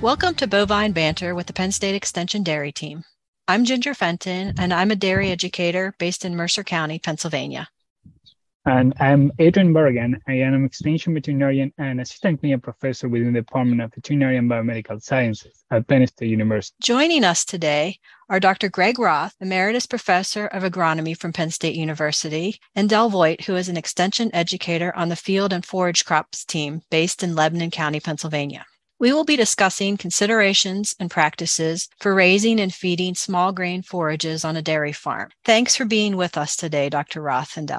Welcome to Bovine Banter with the Penn State Extension Dairy Team. I'm Ginger Fenton, and I'm a dairy educator based in Mercer County, Pennsylvania. And I'm Adrian Barragan. I am an extension veterinarian and assistant clinical professor within the Department of Veterinary and Biomedical Sciences at Penn State University. Joining us today are Dr. Greg Roth, Emeritus Professor of Agronomy from Penn State University, and Del Voigt, who is an extension educator on the field and forage crops team based in Lebanon County, Pennsylvania. We will be discussing considerations and practices for raising and feeding small grain forages on a dairy farm. Thanks for being with us today, Dr. Roth and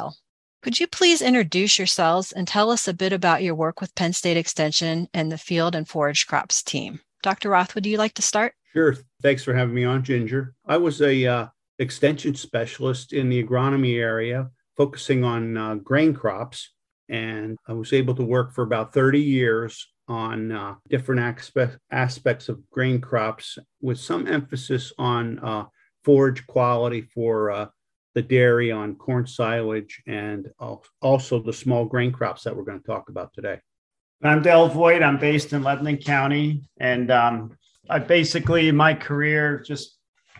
Could you please introduce yourselves and tell us a bit about your work with Penn State Extension and the field and forage crops team? Dr. Roth, would you like to start? Sure. Thanks for having me on, Ginger. I was a uh, extension specialist in the agronomy area, focusing on uh, grain crops, and I was able to work for about 30 years on uh, different aspect, aspects of grain crops with some emphasis on uh, forage quality for uh, the dairy on corn silage and also the small grain crops that we're going to talk about today. I'm Del Voigt. I'm based in Lebanon County. And um, I basically, my career, just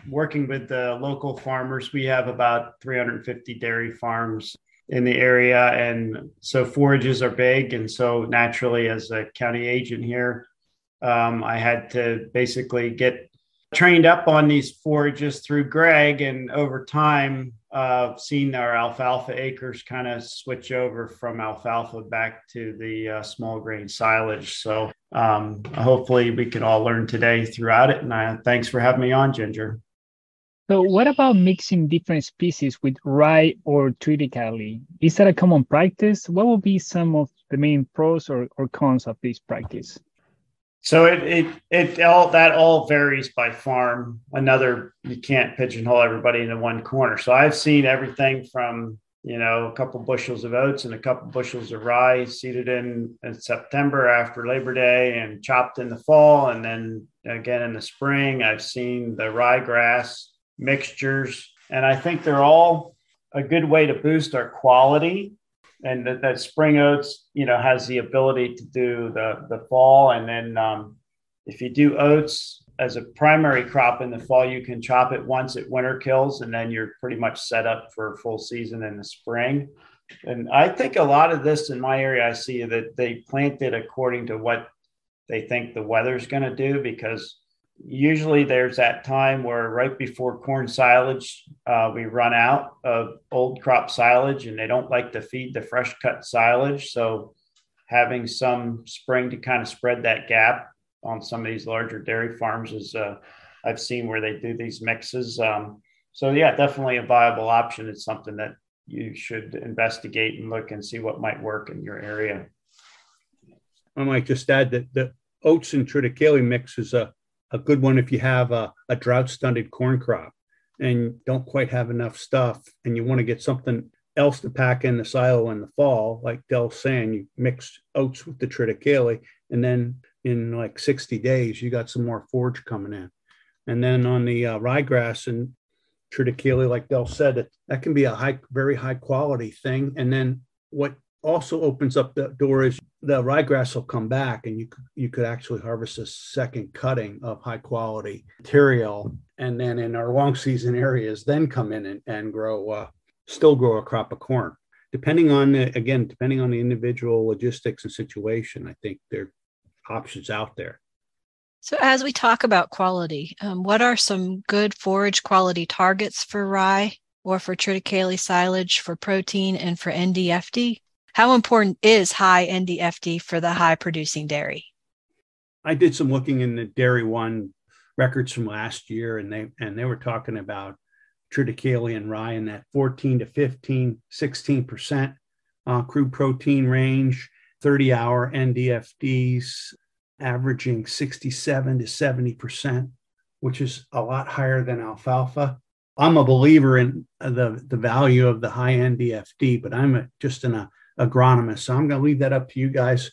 working with the local farmers, we have about 350 dairy farms in the area. And so forages are big. And so naturally, as a county agent here, um, I had to basically get trained up on these forages through Greg. And over time, uh, seen our alfalfa acres kind of switch over from alfalfa back to the uh, small grain silage. So um, hopefully we can all learn today throughout it. And uh, thanks for having me on, Ginger. So, what about mixing different species with rye or triticale? Is that a common practice? What would be some of the main pros or, or cons of this practice? So it, it it all that all varies by farm. Another you can't pigeonhole everybody into one corner. So I've seen everything from you know a couple bushels of oats and a couple bushels of rye seeded in in September after Labor Day and chopped in the fall, and then again in the spring. I've seen the ryegrass mixtures. And I think they're all a good way to boost our quality. And that, that spring oats, you know, has the ability to do the, the fall. And then um, if you do oats as a primary crop in the fall, you can chop it once at winter kills, and then you're pretty much set up for full season in the spring. And I think a lot of this in my area, I see that they plant it according to what they think the weather's going to do because usually there's that time where right before corn silage uh, we run out of old crop silage and they don't like to feed the fresh cut silage. So having some spring to kind of spread that gap on some of these larger dairy farms is uh, i've seen where they do these mixes. Um, so yeah definitely a viable option. It's something that you should investigate and look and see what might work in your area. I might just add that the oats and triticale mix is a a good one if you have a, a drought stunted corn crop and don't quite have enough stuff and you want to get something else to pack in the silo in the fall, like Del's saying, you mix oats with the triticale, and then in like 60 days, you got some more forage coming in. And then on the uh, ryegrass and triticale, like Del said, that, that can be a high, very high quality thing. And then what also opens up the door is the ryegrass will come back and you you could actually harvest a second cutting of high quality material. And then in our long season areas then come in and, and grow uh, still grow a crop of corn. Depending on the, again depending on the individual logistics and situation i think there are options out there. So as we talk about quality um, what are some good forage quality targets for rye or for triticale silage for protein and for ndfd how important is high NDFD for the high producing dairy? I did some looking in the Dairy One records from last year, and they and they were talking about triticale and rye in that 14 to 15, 16 percent uh, crude protein range, 30 hour NDFDs averaging 67 to 70 percent, which is a lot higher than alfalfa. I'm a believer in the the value of the high NDFD, but I'm a, just in a agronomist. So I'm going to leave that up to you guys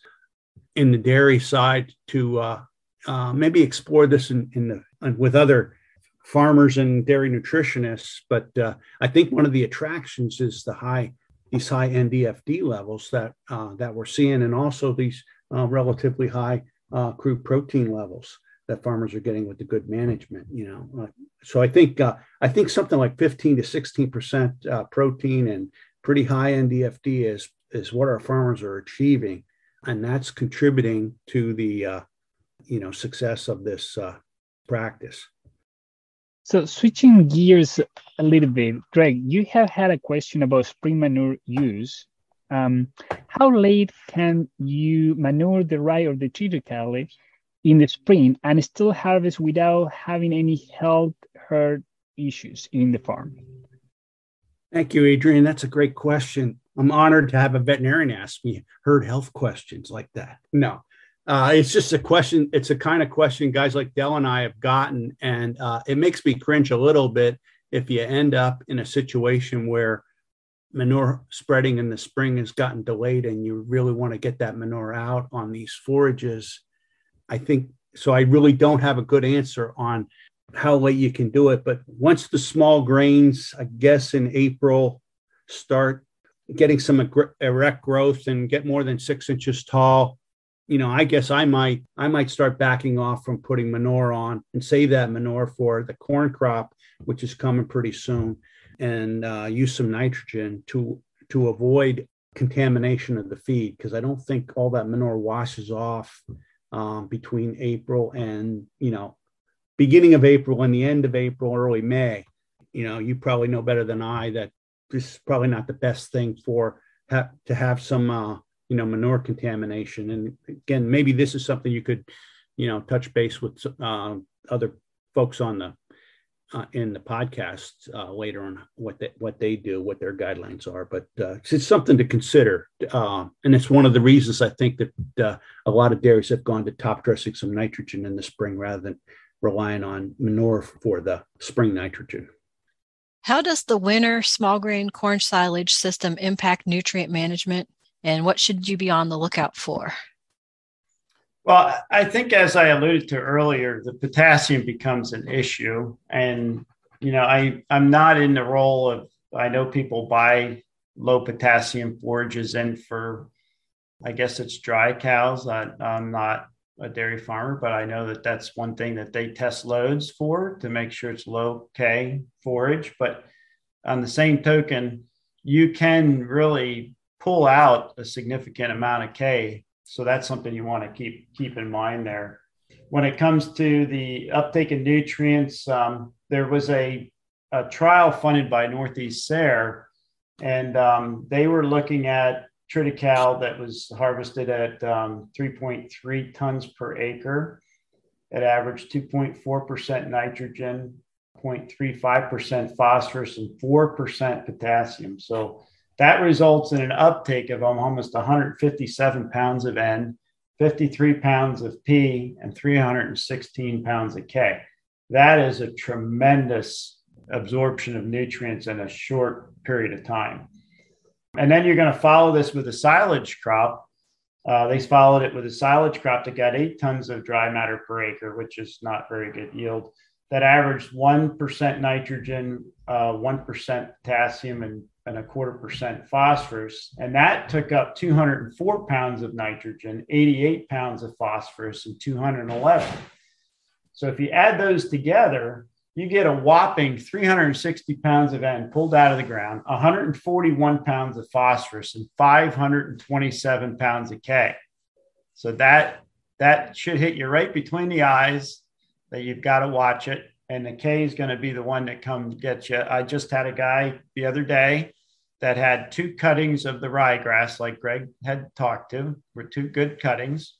in the dairy side to uh, uh, maybe explore this in, in the, with other farmers and dairy nutritionists. But uh, I think one of the attractions is the high these high NDFD levels that uh, that we're seeing, and also these uh, relatively high uh, crude protein levels. that farmers are getting with the good management. You know, uh, so I think uh, I think something like 15 to 16 percent uh, protein and pretty high NDFD is is what our farmers are achieving, and that's contributing to the uh, you know success of this uh, practice. So switching gears a little bit, Greg, you have had a question about spring manure use. Um, how late can you manure the rye or the triticale in the spring and still harvest without having any health hurt issues in the farm? Thank you, Adrian. That's a great question. I'm honored to have a veterinarian ask me herd health questions like that. No, uh, it's just a question. It's a kind of question guys like Del and I have gotten, and uh, it makes me cringe a little bit if you end up in a situation where manure spreading in the spring has gotten delayed and you really want to get that manure out on these forages. I think so. I really don't have a good answer on how late you can do it, but once the small grains, I guess in April, start getting some erect growth and get more than six inches tall, you know, I guess I might I might start backing off from putting manure on and save that manure for the corn crop, which is coming pretty soon, and uh, use some nitrogen to to avoid contamination of the feed because I don't think all that manure washes off um, between April and you know beginning of April and the end of April, early May. You know, you probably know better than I that this is probably not the best thing for ha- to have some uh, you know manure contamination. And again maybe this is something you could you know touch base with uh, other folks on the uh, in the podcast uh, later on what they what they do what their guidelines are. But uh, it's something to consider uh, and it's one of the reasons i think that uh, a lot of dairies have gone to top dressing some nitrogen in the spring rather than relying on manure for the spring nitrogen how does the winter small grain corn silage system impact nutrient management and what should you be on the lookout for? Well, I think as I alluded to earlier, the potassium becomes an issue. And, you know, I, I'm not in the role of, I know people buy low potassium forages in for, I guess it's dry cows. I, I'm not a dairy farmer, but I know that that's one thing that they test loads for to make sure it's low K forage. But on the same token, you can really pull out a significant amount of K. So that's something you want to keep keep in mind there. When it comes to the uptake of nutrients, um, there was a, a trial funded by Northeast SARE, and um, they were looking at triticale that was harvested at um, 3.3 tons per acre. It averaged 2.4% nitrogen, 0.35% phosphorus, and 4% potassium. So that results in an uptake of almost 157 pounds of N, 53 pounds of P, and 316 pounds of K. That is a tremendous absorption of nutrients in a short period of time. And then you're going to follow this with a silage crop. Uh, they followed it with a silage crop that got eight tons of dry matter per acre, which is not very good yield. That averaged 1% nitrogen, uh, 1% potassium, and and a quarter percent phosphorus. And that took up 204 pounds of nitrogen, 88 pounds of phosphorus, and 211. So if you add those together, you get a whopping 360 pounds of N pulled out of the ground, 141 pounds of phosphorus, and 527 pounds of K. So that that should hit you right between the eyes that you've got to watch it. And the K is going to be the one that comes get you. I just had a guy the other day that had two cuttings of the ryegrass, like Greg had talked to, were two good cuttings.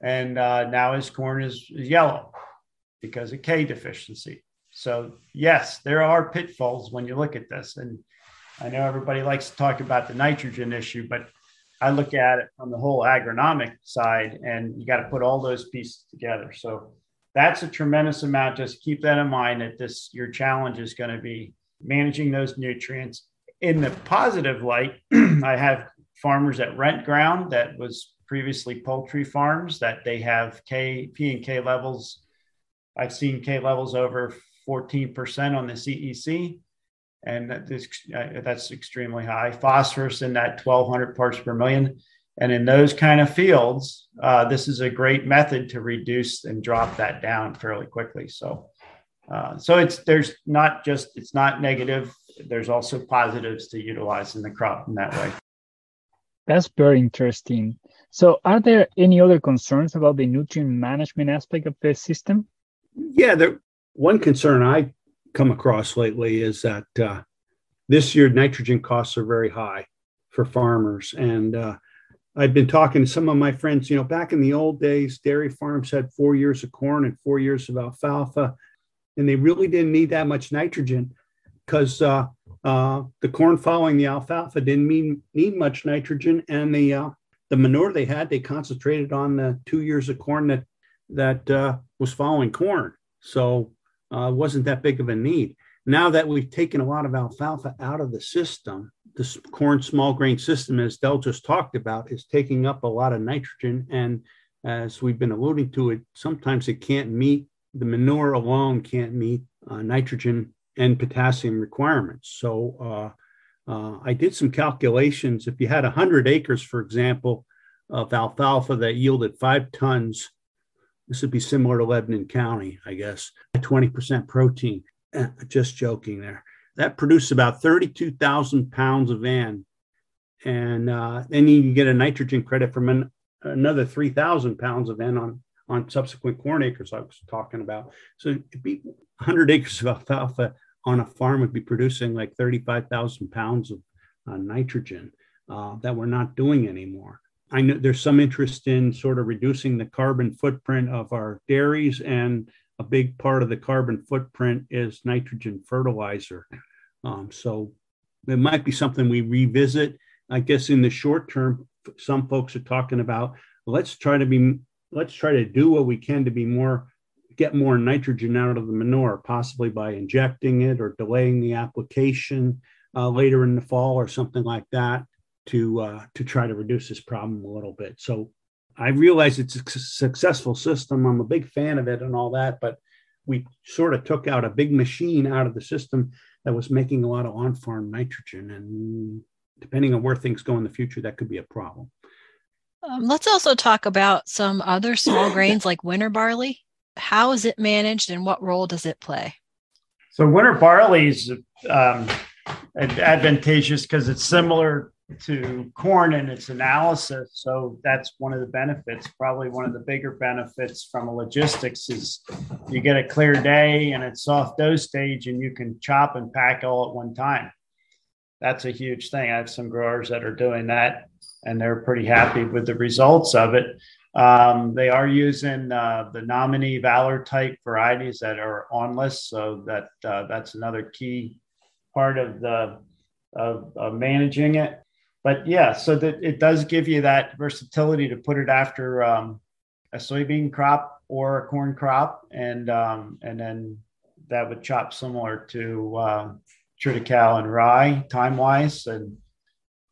And uh, now his corn is, is yellow because of K deficiency. So, yes, there are pitfalls when you look at this. And I know everybody likes to talk about the nitrogen issue, but I look at it from the whole agronomic side, and you got to put all those pieces together. So, that's a tremendous amount. Just keep that in mind that this your challenge is going to be managing those nutrients in the positive light, I have farmers that rent ground that was previously poultry farms that they have K, P and K levels. I've seen K levels over 14% on the CEC, and that's, uh, that's extremely high. Phosphorus in that 1200 parts per million. And in those kind of fields, uh, this is a great method to reduce and drop that down fairly quickly. So, uh, so it's there's not just it's not negative. There's also positives to utilizing the crop in that way. That's very interesting. So, are there any other concerns about the nutrient management aspect of the system? Yeah, the one concern I come across lately is that uh, this year nitrogen costs are very high for farmers, and uh, I've been talking to some of my friends. You know, back in the old days, dairy farms had four years of corn and four years of alfalfa, and they really didn't need that much nitrogen because uh, uh, the corn following the alfalfa didn't mean, need much nitrogen, and the uh, the manure they had they concentrated on the two years of corn that that uh, was following corn, so uh, wasn't that big of a need. Now that we've taken a lot of alfalfa out of the system, the corn small grain system, as Del just talked about, is taking up a lot of nitrogen. And as we've been alluding to it, sometimes it can't meet the manure alone can't meet uh, nitrogen and potassium requirements. So uh, uh, I did some calculations. If you had 100 acres, for example, of alfalfa that yielded five tons, this would be similar to Lebanon County, I guess, 20% protein. Eh, just joking there. That produced about 32,000 pounds of N. And uh, then you can get a nitrogen credit from an, another 3,000 pounds of N on, on subsequent corn acres I was talking about. So it'd be 100 acres of alfalfa on a farm would be producing like 35,000 pounds of uh, nitrogen uh, that we're not doing anymore. I know there's some interest in sort of reducing the carbon footprint of our dairies and a big part of the carbon footprint is nitrogen fertilizer. Um, so it might be something we revisit. I guess in the short term, some folks are talking about let's try to be let's try to do what we can to be more get more nitrogen out of the manure, possibly by injecting it or delaying the application uh, later in the fall or something like that to uh, to try to reduce this problem a little bit. So I realize it's a successful system. I'm a big fan of it and all that, but we sort of took out a big machine out of the system that was making a lot of on farm nitrogen. And depending on where things go in the future, that could be a problem. Um, let's also talk about some other small grains like winter barley. How is it managed and what role does it play? So, winter barley is um, advantageous because it's similar to corn in its analysis. So that's one of the benefits. Probably one of the bigger benefits from a logistics is you get a clear day and it's soft dough stage, and you can chop and pack all at one time. That's a huge thing. I have some growers that are doing that, and they're pretty happy with the results of it. Um, they are using uh, the Nomini Valor type varieties that are on list, so that uh, that's another key part of the of, of managing it but yeah, so that it does give you that versatility to put it after um, a soybean crop or a corn crop, and um, and then that would chop similar to uh, triticale and rye time wise, and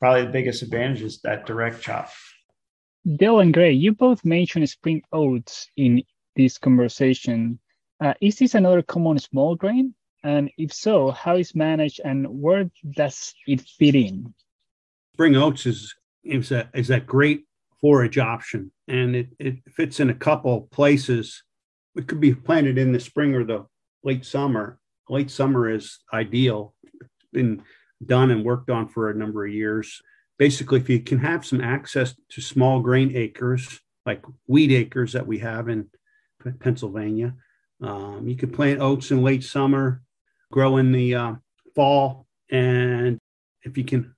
probably the biggest advantage is that direct chop. Del and Greg, you both mentioned spring oats in this conversation. Uh, is this another common small grain? And if so, how is managed and where does it fit in? Spring oats is is a is a great forage option, and it it fits in a couple places. It could be planted in the spring or the late summer. Late summer is ideal. It's been done and worked on for a number of years. Basically, if you can have some access to small grain acres, like wheat acres that we have in Pennsylvania, um, you could plant oats in late summer, grow in the uh, fall, and if you can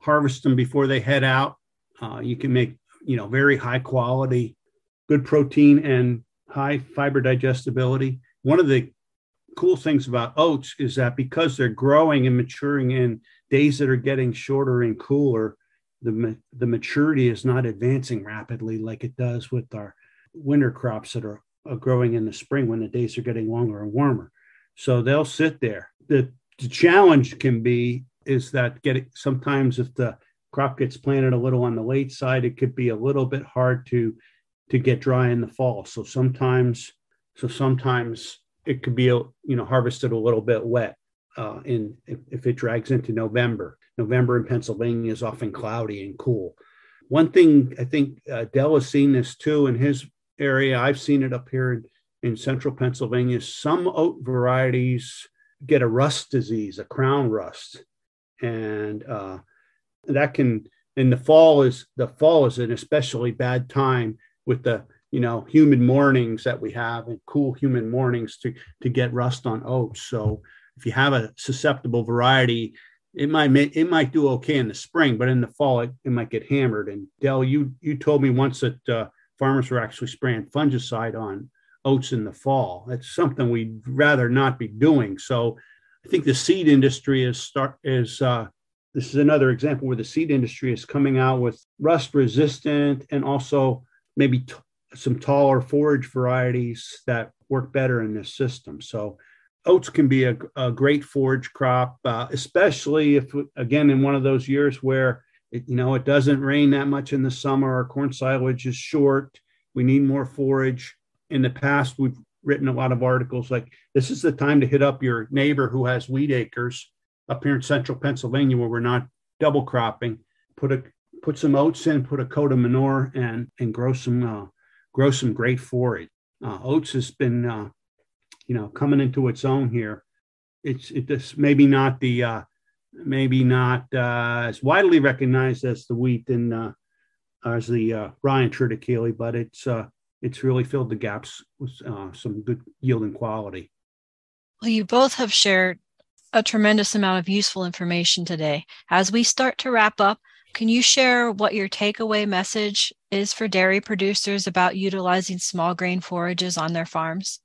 harvest them before they head out. Uh, you can make, you know, very high quality, good protein and high fiber digestibility. One of the cool things about oats is that because they're growing and maturing in days that are getting shorter and cooler, the, the maturity is not advancing rapidly like it does with our winter crops that are, are growing in the spring when the days are getting longer and warmer. So they'll sit there. The, the challenge can be is that getting sometimes if the crop gets planted a little on the late side, it could be a little bit hard to to get dry in the fall. So sometimes, so sometimes it could be you know harvested a little bit wet. Uh, in if, if it drags into November, November in Pennsylvania is often cloudy and cool. one thing I think uh, Del has seen this too in his area. I've seen it up here in, in central Pennsylvania. Some oat varieties get a rust disease, a crown rust, and uh, that can in the fall is the fall is an especially bad time with the you know humid mornings that we have and cool humid mornings to to get rust on oats. So if you have a susceptible variety, it might it might do okay in the spring, but in the fall it, it might get hammered. And del you you told me once that uh, farmers were actually spraying fungicide on oats in the fall. That's something we'd rather not be doing. So I think the seed industry is start is uh, this is another example where the seed industry is coming out with rust resistant and also maybe t- some taller forage varieties that work better in this system. So oats can be a, a great forage crop, uh, especially if, again, in one of those years where it, you know it doesn't rain that much in the summer, our corn silage is short. We need more forage. In the past, we've written a lot of articles like this is the time to hit up your neighbor who has wheat acres up here in central Pennsylvania where we're not double cropping. Put a put some oats in, put a coat of manure, and and grow some uh, grow some great forage. Uh, oats has been uh, you know coming into its own here. It's it just maybe not the uh, maybe not uh, as widely recognized as the wheat and uh, as the uh, rye and triticale, but it's uh, it's really filled the gaps with uh, some good yield and quality. Well, you both have shared a tremendous amount of useful information today. As we start to wrap up, can you share what your takeaway message is for dairy producers about utilizing small grain forages on their farms?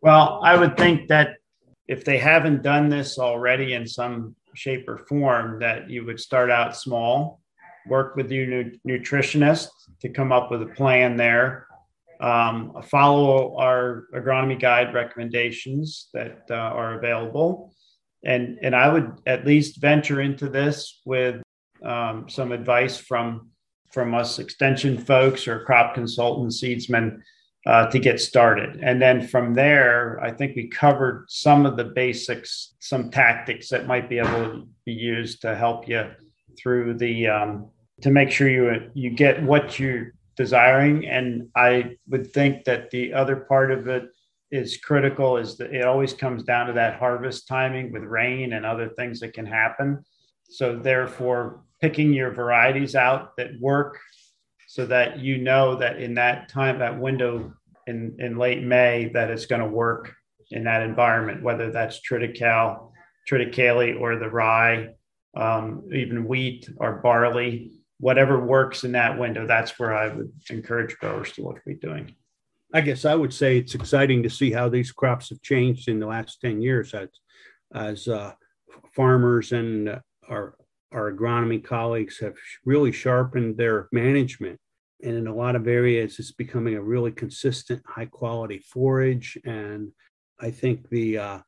Well, I would think that if they haven't done this already in some shape or form, that you would start out small, work with your nu- nutritionist to come up with a plan there, um, follow our agronomy guide recommendations that uh, are available. And, and I would at least venture into this with um, some advice from, from us extension folks or crop consultants, seedsmen, uh, to get started. And then from there, I think we covered some of the basics, some tactics that might be able to be used to help you through the um, to make sure you you get what you're desiring. And I would think that the other part of it is critical is that it always comes down to that harvest timing with rain and other things that can happen. So therefore, picking your varieties out that work so that you know that in that time, that window in, in late May, that it's going to work in that environment, whether that's triticale, triticale or the rye, um, even wheat or barley, whatever works in that window, that's where I would encourage growers to look at doing. I guess I would say it's exciting to see how these crops have changed in the last 10 years as, as uh, farmers and our, our agronomy colleagues have really sharpened their management and in a lot of areas it's becoming a really consistent high quality forage and i think the uh,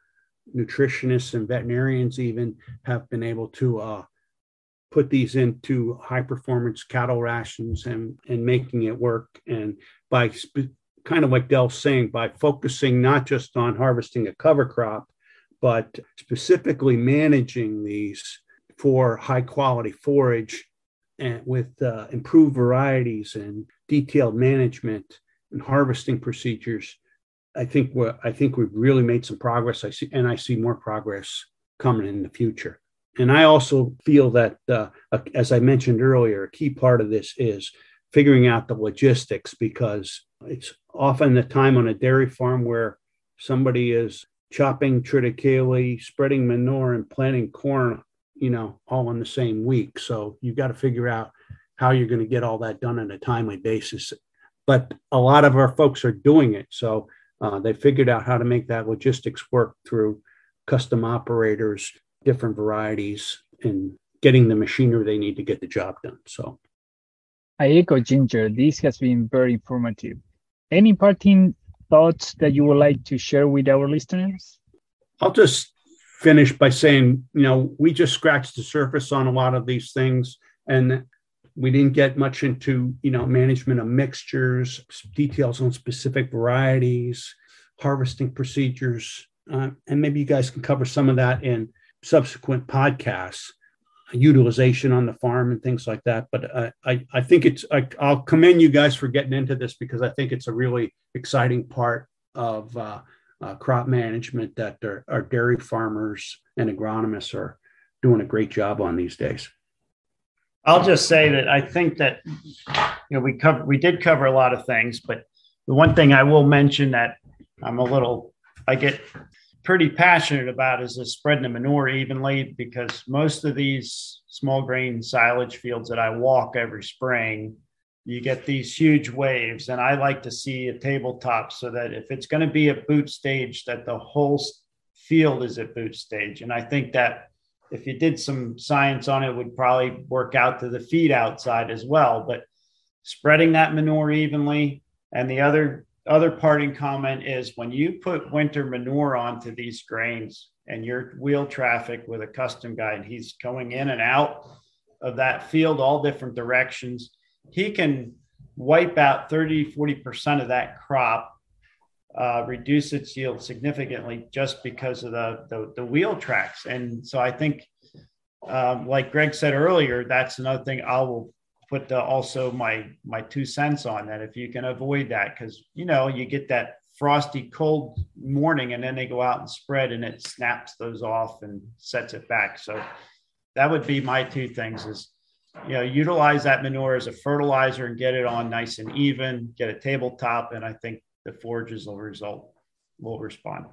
nutritionists and veterinarians even have been able to uh, put these into high performance cattle rations and and making it work. And by sp- kind of like Del's saying by focusing not just on harvesting a cover crop but specifically managing these for high quality forage and with uh, improved varieties and detailed management and harvesting procedures, I think we're, I think we've really made some progress. I see, and I see more progress coming in the future. And I also feel that, uh, as I mentioned earlier, a key part of this is figuring out the logistics because it's often the time on a dairy farm where somebody is chopping triticale, spreading manure, and planting corn you know, all in the same week. So you've got to figure out how you're going to get all that done on a timely basis. But a lot of our folks are doing it. So uh, they figured out how to make that logistics work through custom operators, different varieties, and getting the machinery they need to get the job done. So I echo Ginger. This has been very informative. Any parting thoughts that you would like to share with our listeners? I'll just finish by saying, you know, we just scratched the surface on a lot of these things and we didn't get much into, you know, management of mixtures, details on specific varieties, harvesting procedures. Uh, and maybe you guys can cover some of that in subsequent podcasts. utilization on the farm and things like that. But I, I, I think it's, I, will commend you guys for getting into this because I think it's a really exciting part of uh, uh, crop management that our, our dairy farmers and agronomists are doing a great job on these days. I'll just say that I think that you know we cover we did cover a lot of things, but the one thing I will mention that I'm a little I get pretty passionate about is the spreading the manure evenly because most of these small grain silage fields that I walk every spring, you get these huge waves. And I like to see a tabletop so that if it's going to be a boot stage, that the whole field is at boot stage. And I think that if you did some science on it, would probably work out to the feed outside as well. But spreading that manure evenly. And the other other parting comment is when you put winter manure onto these grains and your wheel traffic with a custom guy and he's going in and out of that field all different directions he can wipe out 30 40% of that crop uh, reduce its yield significantly just because of the, the, the wheel tracks. And so i think um, like greg said earlier that's another thing i will put the, also my my two cents on that if you can avoid that because you know you get that frosty cold morning and then they go out and spread and it snaps those off and sets it back. So that would be my two things is you know utilize that manure as a fertilizer and get it on nice and even get a tabletop. And i think the forages will result will respond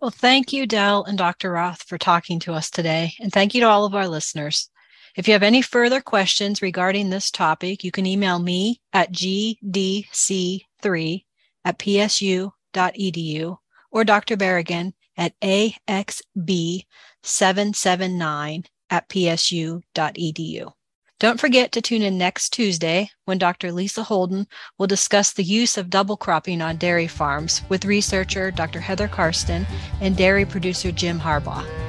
well thank you del and dr roth for talking to us today and thank you to all of our listeners if you have any further questions regarding this topic, you can email me at gdc3 at psu.edu or Dr. Barragan at axb779 at psu.edu. Don't forget to tune in next Tuesday when Dr. Lisa Holden will discuss the use of double cropping on dairy farms with researcher Dr. Heather Karsten and dairy producer Jim Harbaugh.